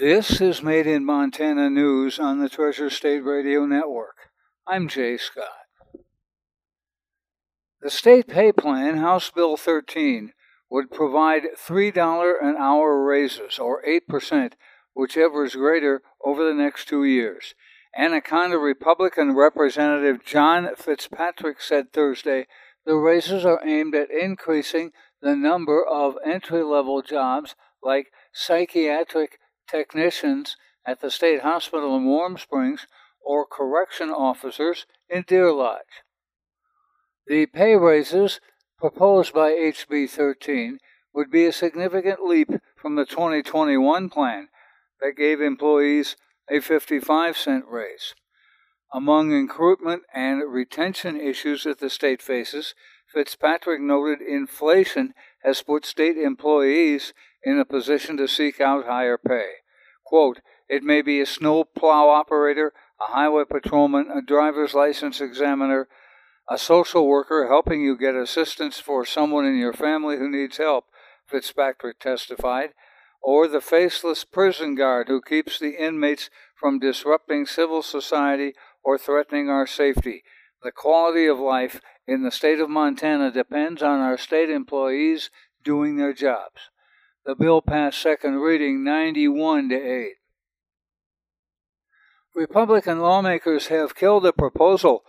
This is Made in Montana News on the Treasure State Radio Network. I'm Jay Scott. The state pay plan, House Bill 13, would provide $3 an hour raises, or 8%, whichever is greater, over the next two years. Anaconda Republican Representative John Fitzpatrick said Thursday the raises are aimed at increasing the number of entry level jobs like psychiatric technicians at the state hospital in Warm Springs or correction officers in Deer Lodge. The pay raises proposed by HB 13 would be a significant leap from the 2021 plan that gave employees a 55 cent raise. Among recruitment and retention issues that the state faces, Fitzpatrick noted inflation has put state employees in a position to seek out higher pay. Quote, it may be a snow plow operator, a highway patrolman, a driver's license examiner, a social worker helping you get assistance for someone in your family who needs help, Fitzpatrick testified, or the faceless prison guard who keeps the inmates from disrupting civil society or threatening our safety. The quality of life in the state of Montana depends on our state employees doing their jobs. The bill passed second reading 91 to 8. Republican lawmakers have killed a proposal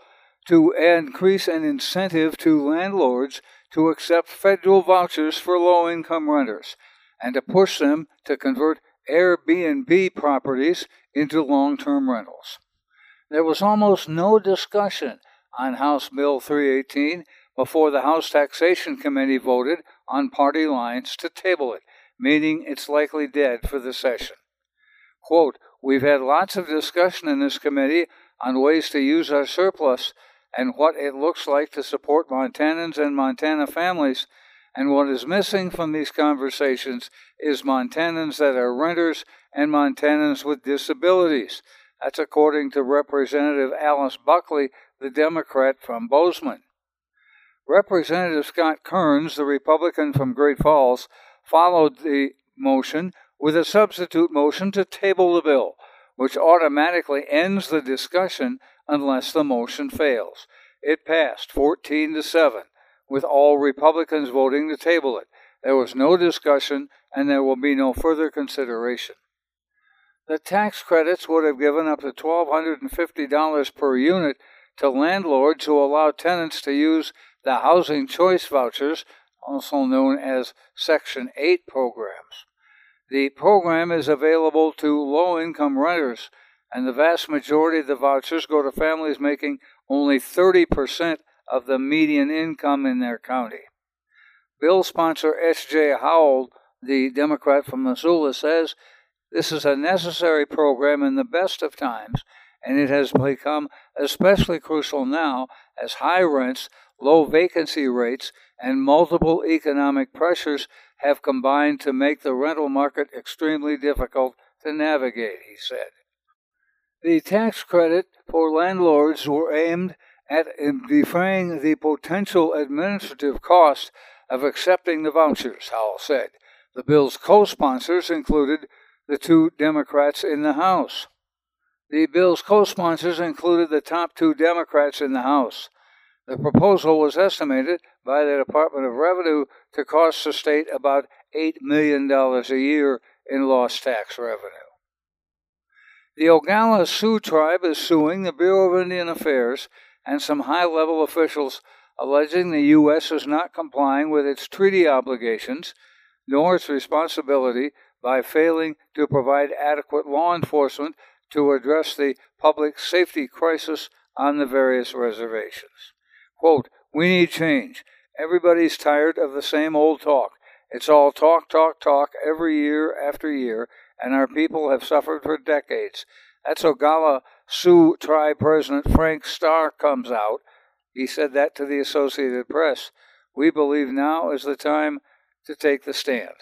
to increase an incentive to landlords to accept federal vouchers for low income renters and to push them to convert Airbnb properties into long term rentals. There was almost no discussion on House Bill 318 before the House Taxation Committee voted on party lines to table it, meaning it's likely dead for the session. Quote, We've had lots of discussion in this committee on ways to use our surplus and what it looks like to support Montanans and Montana families. And what is missing from these conversations is Montanans that are renters and Montanans with disabilities. That's according to Representative Alice Buckley, the Democrat from Bozeman. Representative Scott Kearns, the Republican from Great Falls, followed the motion with a substitute motion to table the bill, which automatically ends the discussion unless the motion fails. It passed 14 to 7, with all Republicans voting to table it. There was no discussion, and there will be no further consideration. The tax credits would have given up to $1,250 per unit to landlords who allow tenants to use the Housing Choice Vouchers, also known as Section 8 programs. The program is available to low income renters, and the vast majority of the vouchers go to families making only 30% of the median income in their county. Bill sponsor S.J. Howell, the Democrat from Missoula, says this is a necessary program in the best of times, and it has become especially crucial now as high rents, low vacancy rates, and multiple economic pressures have combined to make the rental market extremely difficult to navigate, he said. The tax credit for landlords were aimed at defraying the potential administrative cost of accepting the vouchers, Howell said. The bill's co sponsors included the two Democrats in the House. The bill's co sponsors included the top two Democrats in the House. The proposal was estimated by the Department of Revenue to cost the state about $8 million a year in lost tax revenue. The Oglala Sioux tribe is suing the Bureau of Indian Affairs and some high level officials alleging the U.S. is not complying with its treaty obligations nor its responsibility by failing to provide adequate law enforcement to address the public safety crisis on the various reservations. Quote, we need change. Everybody's tired of the same old talk. It's all talk, talk, talk every year after year, and our people have suffered for decades. That's Oglala Sioux Tribe President Frank Star Comes Out. He said that to the Associated Press. We believe now is the time to take the stand.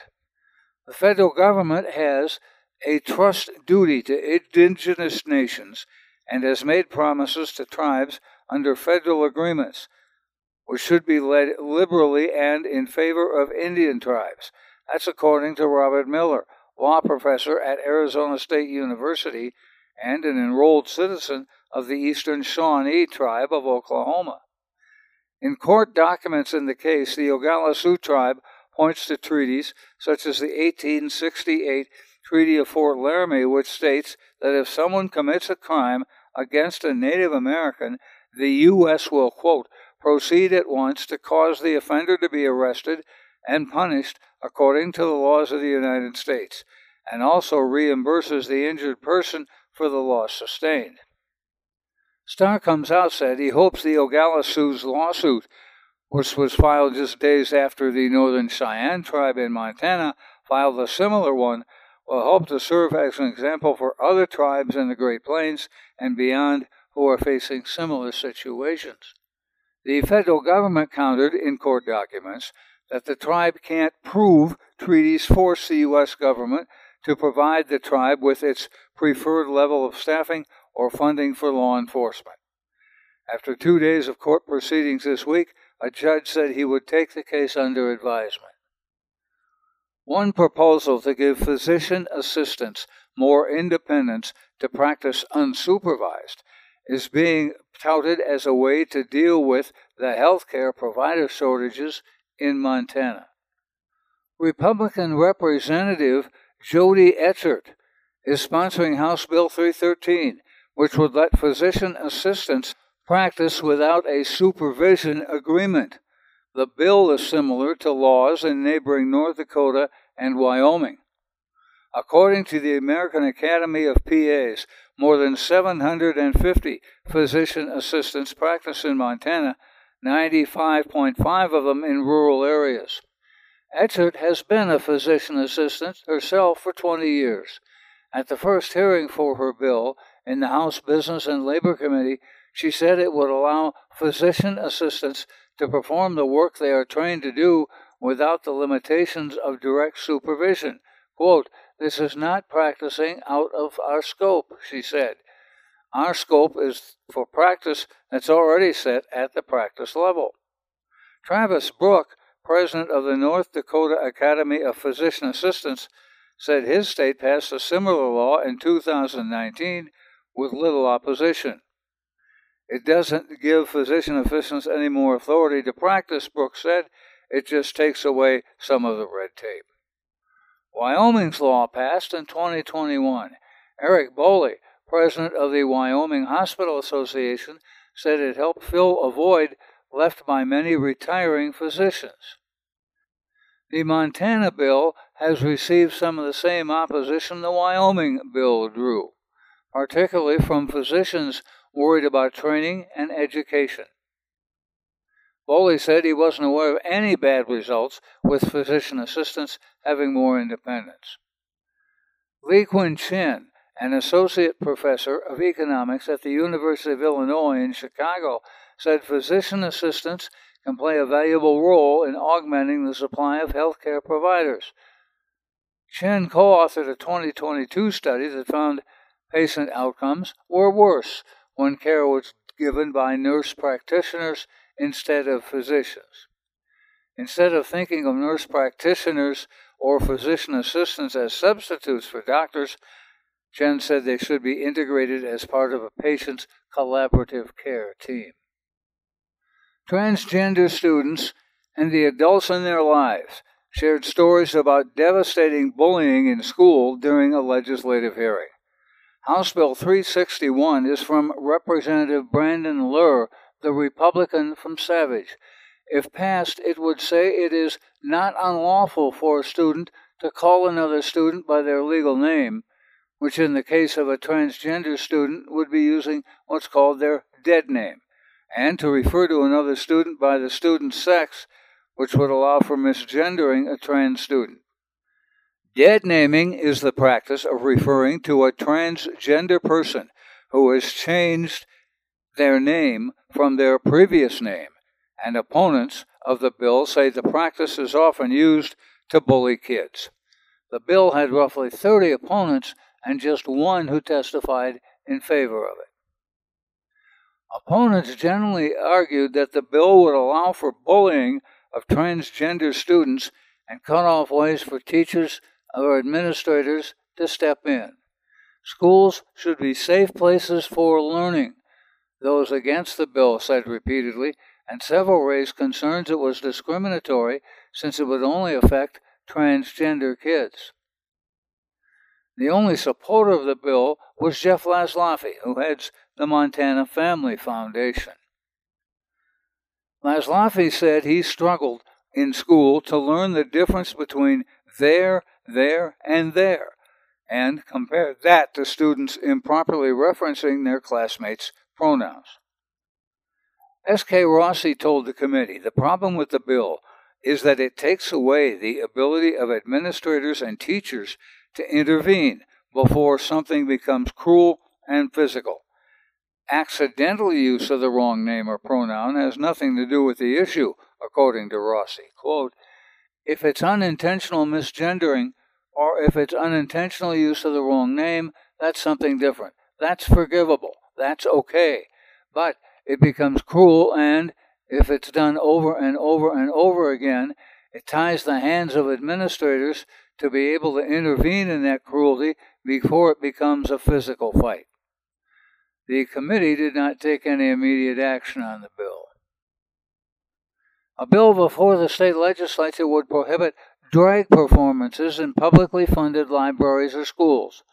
The federal government has a trust duty to indigenous nations and has made promises to tribes under federal agreements, which should be led liberally and in favor of Indian tribes. That's according to Robert Miller, law professor at Arizona State University and an enrolled citizen of the Eastern Shawnee tribe of Oklahoma. In court documents in the case, the Oglala Sioux tribe points to treaties such as the 1868 Treaty of Fort Laramie, which states that if someone commits a crime against a Native American, the U.S. will, quote, proceed at once to cause the offender to be arrested and punished according to the laws of the United States, and also reimburses the injured person for the loss sustained. Star Comes Out said he hopes the Oglala Sioux's lawsuit, which was filed just days after the Northern Cheyenne tribe in Montana filed a similar one, will help to serve as an example for other tribes in the Great Plains and beyond who are facing similar situations. The federal government countered in court documents that the tribe can't prove treaties force the U.S. government to provide the tribe with its preferred level of staffing or funding for law enforcement. After two days of court proceedings this week, a judge said he would take the case under advisement. One proposal to give physician assistants more independence to practice unsupervised is being touted as a way to deal with the healthcare provider shortages in Montana. Republican Representative Jodee Etchart is sponsoring House Bill 313, which would let physician assistants practice without a supervision agreement. The bill is similar to laws in neighboring North Dakota and Wyoming. According to the American Academy of PAs, more than 750 physician assistants practice in Montana, 95.5 of them in rural areas. Etchart has been a physician assistant herself for 20 years. At the first hearing for her bill in the House Business and Labor Committee, she said it would allow physician assistants to perform the work they are trained to do without the limitations of direct supervision. Quote, this is not practicing out of our scope, she said. Our scope is for practice that's already set at the practice level. Travis Brook, president of the North Dakota Academy of Physician Assistants, said his state passed a similar law in 2019 with little opposition. It doesn't give physician assistants any more authority to practice, Brooks said. It just takes away some of the red tape. Wyoming's law passed in 2021. Eric Boley, president of the Wyoming Hospital Association, said it helped fill a void left by many retiring physicians. The Montana bill has received some of the same opposition the Wyoming bill drew, particularly from physicians worried about training and education. Boley said he wasn't aware of any bad results with physician assistants having more independence. Li-Quin Chen, an associate professor of economics at the University of Illinois in Chicago, said physician assistants can play a valuable role in augmenting the supply of healthcare providers. Chen co authored a 2022 study that found patient outcomes were worse when care was given by nurse practitioners instead of physicians. Instead of thinking of nurse practitioners or physician assistants as substitutes for doctors, Chen said they should be integrated as part of a patient's collaborative care team. Transgender students and the adults in their lives shared stories about devastating bullying in school during a legislative hearing. House Bill 361 is from Representative Brandon Ler the Republican from Savage. If passed, it would say it is not unlawful for a student to call another student by their legal name, which in the case of a transgender student would be using what's called their dead name, and to refer to another student by the student's sex, which would allow for misgendering a trans student. Dead naming is the practice of referring to a transgender person who has changed their name from their previous name, and opponents of the bill say the practice is often used to bully kids. The bill had roughly 30 opponents and just one who testified in favor of it. Opponents generally argued that the bill would allow for bullying of transgender students and cut off ways for teachers or administrators to step in. Schools should be safe places for learning. Those against the bill said repeatedly, and several raised concerns it was discriminatory since it would only affect transgender kids. The only supporter of the bill was Jeff Laszloffy, who heads the Montana Family Foundation. Laszloffy said he struggled in school to learn the difference between there, there, and there, and compared that to students improperly referencing their classmates' pronouns. S.K. Rossi told the committee the problem with the bill is that it takes away the ability of administrators and teachers to intervene before something becomes cruel and physical. Accidental use of the wrong name or pronoun has nothing to do with the issue, according to Rossi. Quote, if it's unintentional misgendering or if it's unintentional use of the wrong name, that's something different. That's forgivable. That's okay. But it becomes cruel, and if it's done over and over and over again, it ties the hands of administrators to be able to intervene in that cruelty before it becomes a physical fight. The committee did not take any immediate action on the bill. A bill before the state legislature would prohibit drag performances in publicly funded libraries or schools.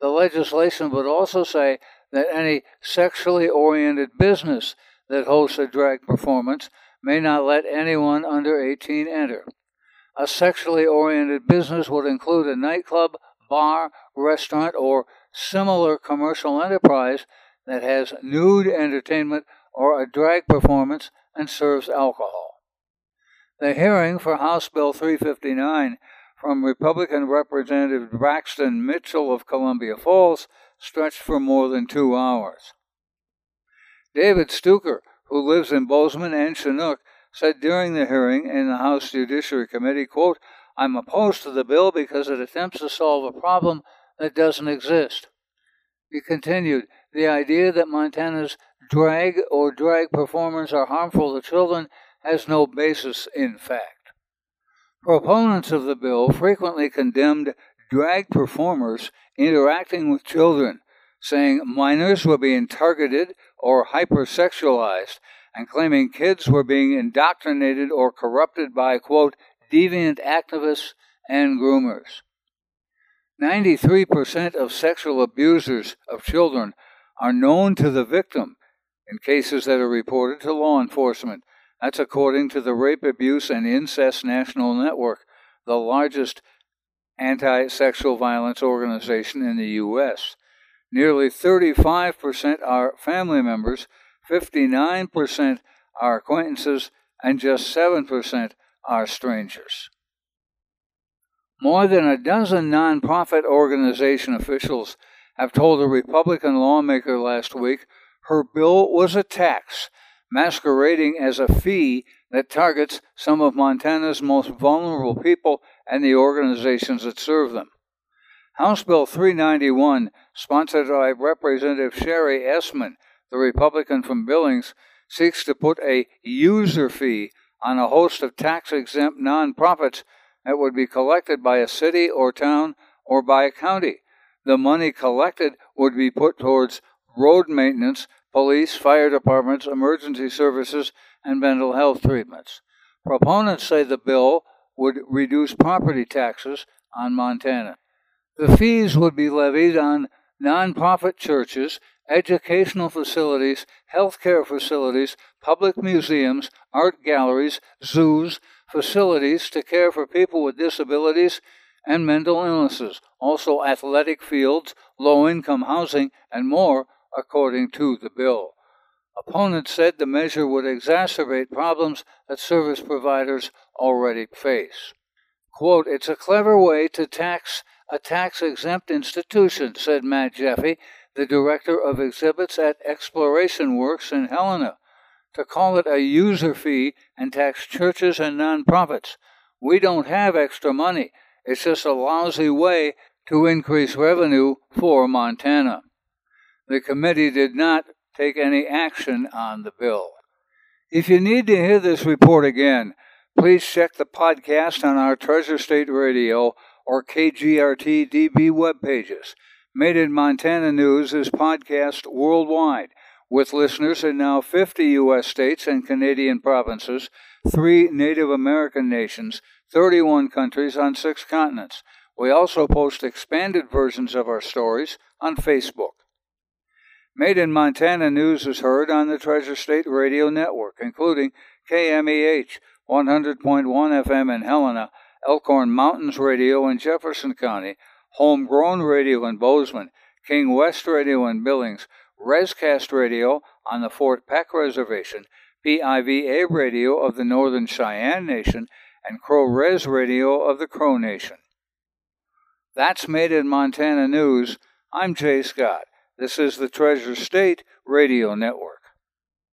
The legislation would also say that any sexually oriented business that hosts a drag performance may not let anyone under 18 enter. A sexually oriented business would include a nightclub, bar, restaurant, or similar commercial enterprise that has nude entertainment or a drag performance and serves alcohol. The hearing for House Bill 359 from Republican Representative Braxton Mitchell of Columbia Falls stretched for more than two hours. David Stuker, who lives in Bozeman and Chinook, said during the hearing in the House Judiciary Committee, quote, I'm opposed to the bill because it attempts to solve a problem that doesn't exist. He continued, the idea that Montana's drag or drag performers are harmful to children has no basis in fact. Proponents of the bill frequently condemned drag performers interacting with children, saying minors were being targeted or hypersexualized and claiming kids were being indoctrinated or corrupted by, quote, deviant activists and groomers. 93% of sexual abusers of children are known to the victim in cases that are reported to law enforcement. That's according to the Rape, Abuse, and Incest National Network, the largest anti sexual violence organization in the U.S. Nearly 35% are family members, 59% are acquaintances, and just 7% are strangers. More than a dozen nonprofit organization officials have told a Republican lawmaker last week her bill was a tax, masquerading as a fee that targets some of Montana's most vulnerable people and the organizations that serve them. House Bill 391, sponsored by Representative Sherry Essmann, the Republican from Billings, seeks to put a user fee on a host of tax exempt nonprofits that would be collected by a city or town or by a county. The money collected would be put towards road maintenance, police, fire departments, emergency services, and mental health treatments. Proponents say the bill would reduce property taxes on Montana. The fees would be levied on nonprofit churches, educational facilities, healthcare facilities, public museums, art galleries, zoos, facilities to care for people with disabilities and mental illnesses, also athletic fields, low income housing, and more, according to the bill. Opponents said the measure would exacerbate problems that service providers already face. Quote, it's a clever way to tax a tax exempt institution, said Matt Jeffy, the director of exhibits at Exploration Works in Helena. To call it a user fee and tax churches and nonprofits. We don't have extra money. It's just a lousy way to increase revenue for Montana. The committee did not take any action on the bill. If you need to hear this report again, please check the podcast on our Treasure State Radio or KGRT DB web pages. Made in Montana News is podcast worldwide, with listeners in now 50 U.S. states and Canadian provinces, three Native American nations, 31 countries on six continents. We also post expanded versions of our stories on Facebook. Made in Montana News is heard on the Treasure State Radio Network, including KMEH 100.1 FM in Helena, Elkhorn Mountains Radio in Jefferson County, Homegrown Radio in Bozeman, King West Radio in Billings, Rescast Radio on the Fort Peck Reservation, PIVA Radio of the Northern Cheyenne Nation, and Crow Res Radio of the Crow Nation. That's Made in Montana News. I'm Jay Scott. This is the Treasure State Radio Network.